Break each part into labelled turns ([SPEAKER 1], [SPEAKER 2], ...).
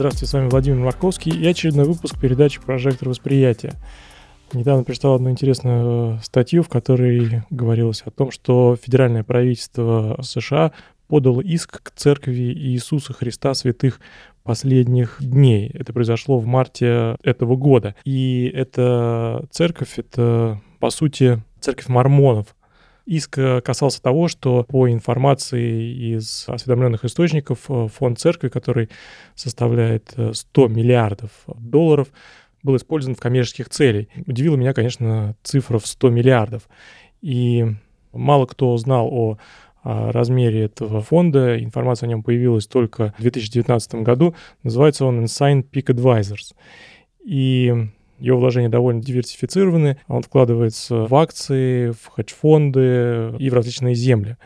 [SPEAKER 1] Здравствуйте, с вами Владимир Марковский и очередной выпуск передачи «Прожектор восприятия». Недавно прочитал одну интересную э, статью, в которой говорилось о том, что федеральное правительство США подало иск к церкви Иисуса Христа святых последних дней. Это произошло в марте этого года. И эта церковь, это, по сути, церковь мормонов, Иск э, касался того, что по информации из осведомленных источников э, фонд церкви, который составляет 100 э, миллиардов долларов, был использован в коммерческих целях. Удивила меня, конечно, цифра в 100 миллиардов. И мало кто знал о размере этого фонда. Информация о нем появилась только в 2019 году. Называется он Ensign Peak Advisors. И его вложения довольно диверсифицированы. Он вкладывается в акции, в хедж-фонды и в различные земли.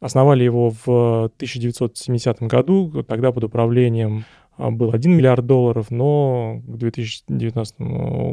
[SPEAKER 1] Основали его в 1970 году, тогда под управлением а, был 1 миллиард долларов, но к 2019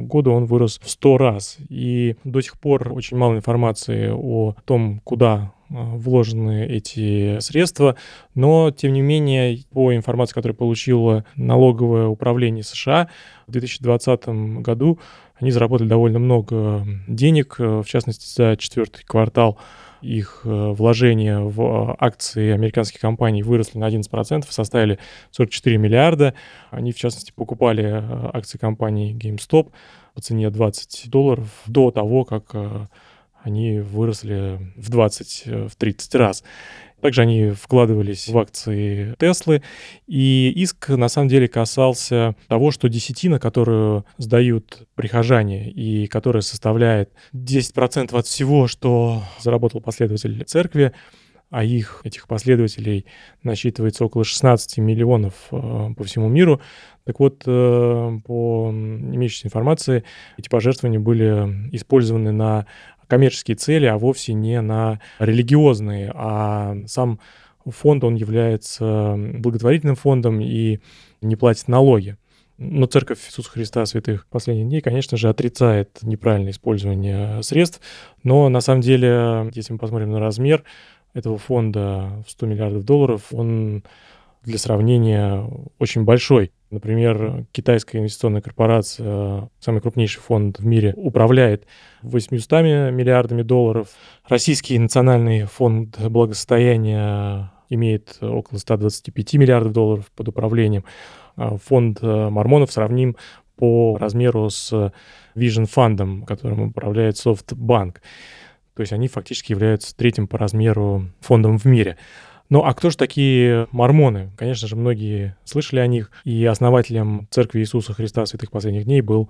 [SPEAKER 1] году он вырос в 100 раз. И до сих пор очень мало информации о том, куда вложены эти средства, но, тем не менее, по информации, которую получило налоговое управление США, в 2020 году они заработали довольно много денег, в частности, за четвертый квартал их э, вложения в акции американских компаний выросли на 11%, составили 44 миллиарда. Они, в частности, покупали э, акции компании GameStop по цене 20 долларов до того, как э, они выросли в 20, э, в 30 раз. Также они вкладывались в акции Теслы, и иск на самом деле касался того, что десятина, которую сдают прихожане и которая составляет 10% от всего, что заработал последователь церкви, а их, этих последователей, насчитывается около 16 миллионов э, по всему миру. Так вот, э, по имеющейся информации, эти пожертвования были использованы на коммерческие цели, а вовсе не на религиозные. А сам фонд, он является благотворительным фондом и не платит налоги. Но Церковь Иисуса Христа Святых последних дней, конечно же, отрицает неправильное использование средств. Но на самом деле, если мы посмотрим на размер этого фонда в 100 миллиардов долларов, он для сравнения очень большой. Например, китайская инвестиционная корпорация, самый крупнейший фонд в мире, управляет 800 миллиардами долларов. Российский национальный фонд благосостояния имеет около 125 миллиардов долларов под управлением. А фонд э, мормонов сравним по размеру с Vision фондом, которым управляет SoftBank. То есть они фактически являются третьим по размеру фондом в мире. Ну а кто же такие мормоны? Конечно же, многие слышали о них. И основателем Церкви Иисуса Христа Святых Последних Дней был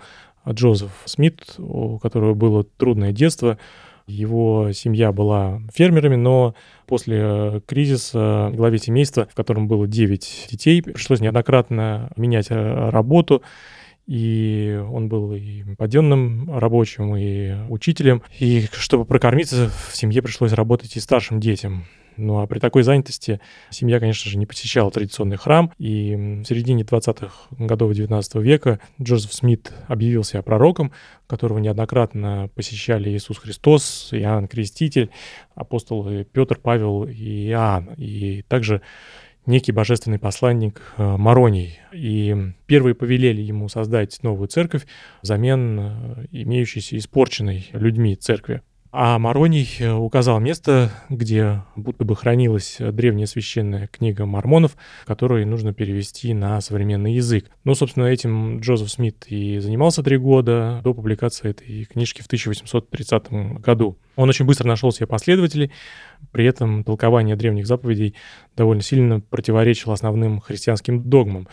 [SPEAKER 1] Джозеф Смит, у которого было трудное детство. Его семья была фермерами, но после кризиса главе семейства, в котором было 9 детей, пришлось неоднократно менять работу и он был и подъемным рабочим, и учителем. И чтобы прокормиться, в семье пришлось работать и старшим детям. Ну а при такой занятости семья, конечно же, не посещала традиционный храм, и в середине 20-х годов 19 века Джозеф Смит объявил себя пророком, которого неоднократно посещали Иисус Христос, Иоанн Креститель, апостолы Петр, Павел и Иоанн. И также некий божественный посланник э, Мароний. И первые повелели ему создать новую церковь взамен э, имеющейся испорченной людьми церкви. А Мароний э, указал место, где будто бы хранилась древняя священная книга мормонов, которую нужно перевести на современный язык. Ну, собственно, этим Джозеф Смит и занимался три года до публикации этой книжки в 1830 году. Он очень быстро нашел себе последователей, при этом толкование древних заповедей довольно сильно противоречило основным христианским догмам.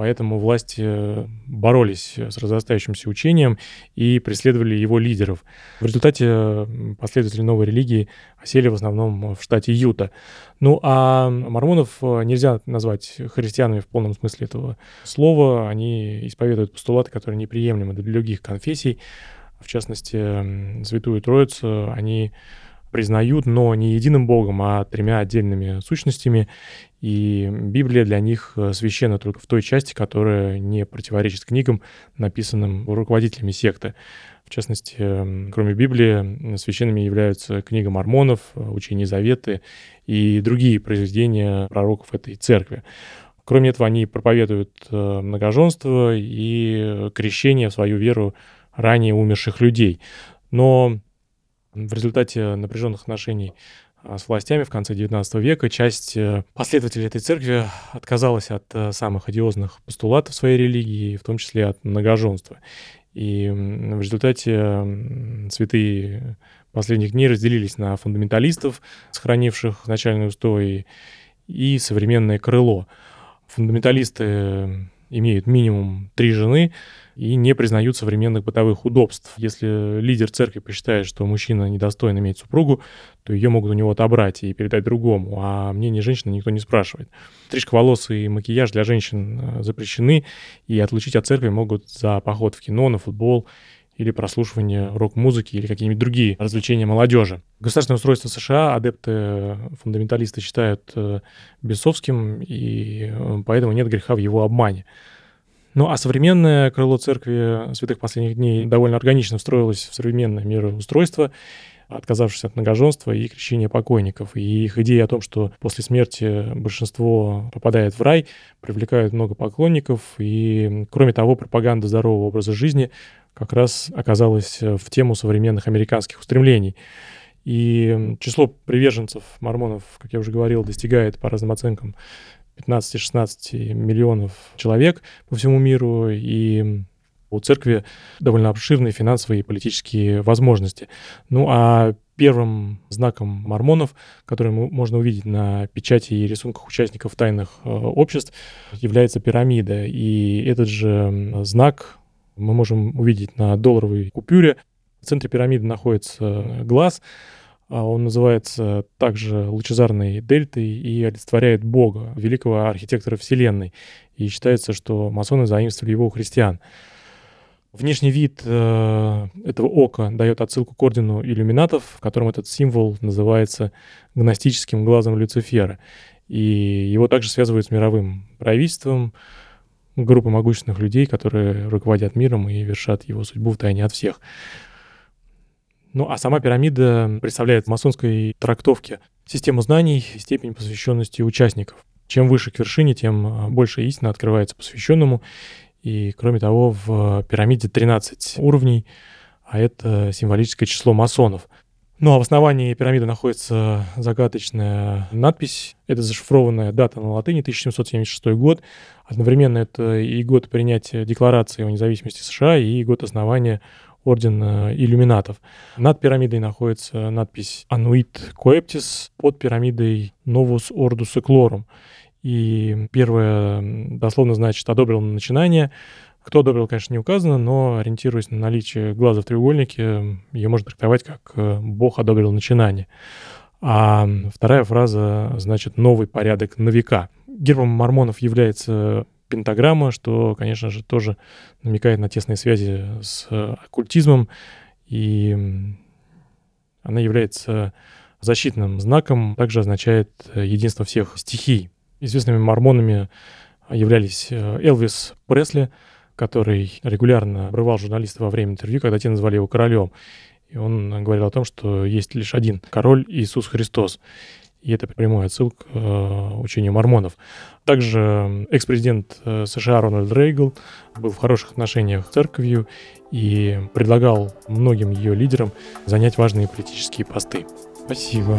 [SPEAKER 1] Поэтому власти боролись с разрастающимся учением и преследовали его лидеров. В результате последователи новой религии осели в основном в штате Юта. Ну а мормонов нельзя назвать христианами в полном смысле этого слова. Они исповедуют постулаты, которые неприемлемы для других конфессий. В частности, Святую Троицу они признают, но не единым Богом, а тремя отдельными сущностями. И Библия для них э, священна только в той части, которая не противоречит книгам, написанным руководителями секты. В частности, кроме Библии, священными являются книга Мормонов, э, Учение Заветы и другие произведения пророков этой церкви. Кроме этого, они проповедуют э, многоженство и крещение в свою веру ранее умерших людей. Но в результате напряженных отношений а, с властями в конце XIX века часть э, последователей этой церкви отказалась от э, самых одиозных постулатов своей религии, в том числе от многоженства. И в результате святые последних дней разделились на фундаменталистов, сохранивших начальный устой, и современное крыло. Фундаменталисты имеют минимум три жены, и не признают современных бытовых удобств. Если лидер церкви посчитает, что мужчина недостоин иметь супругу, то ее могут у него отобрать и передать другому, а мнение женщины никто не спрашивает. Стрижка волос и макияж для женщин э, запрещены, и отлучить от церкви могут за поход в кино, на футбол или прослушивание рок-музыки или какие-нибудь другие развлечения молодежи. Государственное устройство США адепты фундаменталисты считают э, бесовским, и э, поэтому нет греха в его обмане. Ну а современное крыло церкви святых последних дней довольно органично встроилось в современное мироустройство, отказавшись от многоженства и крещения покойников. И их идея о том, что после смерти большинство попадает в рай, привлекает много поклонников. И, кроме того, пропаганда здорового образа жизни как раз оказалась в тему современных американских устремлений. И число приверженцев мормонов, как я уже говорил, достигает по разным оценкам 15-16 миллионов человек по всему миру, и у церкви довольно обширные финансовые и политические возможности. Ну а первым знаком мормонов, который можно увидеть на печати и рисунках участников тайных э, обществ, является пирамида. И этот же знак мы можем увидеть на долларовой купюре. В центре пирамиды находится глаз, а он называется также лучезарной дельтой и олицетворяет Бога, великого архитектора Вселенной. И считается, что масоны заимствовали его у христиан. Внешний вид э, этого ока дает отсылку к ордену иллюминатов, в котором этот символ называется гностическим глазом Люцифера. И его также связывают с мировым правительством, группой могущественных людей, которые руководят миром и вершат его судьбу в тайне от всех. Ну а сама пирамида представляет в масонской трактовке систему знаний и степень посвященности участников. Чем выше к вершине, тем а, больше истина открывается посвященному. И кроме того, в пирамиде 13 уровней, а это символическое число масонов. Ну а в основании пирамиды находится загадочная надпись. Это зашифрованная дата на латыни, 1776 год. Одновременно это и год принятия Декларации о независимости США, и год основания орден иллюминатов. Над пирамидой находится надпись «Ануит Coeptis», под пирамидой «Novus Ordus Eclorum». И первое дословно значит «одобрил начинание». Кто одобрил, конечно, не указано, но ориентируясь на наличие глаза в треугольнике, ее можно трактовать как э, «Бог одобрил начинание». А вторая фраза значит «новый порядок на века». Гербом мормонов является пентаграмма, что, конечно же, тоже намекает на тесные связи с э, оккультизмом, и она является защитным знаком, также означает э, единство всех стихий. Известными мормонами являлись э, Элвис Пресли, который регулярно обрывал журналистов во время интервью, когда те назвали его королем. И он говорил о том, что есть лишь один король Иисус Христос. И это прямой отсыл к э, учению мормонов. Также экс-президент э, США Рональд Рейгл был в хороших отношениях с церковью и предлагал многим ее лидерам занять важные политические посты. Спасибо.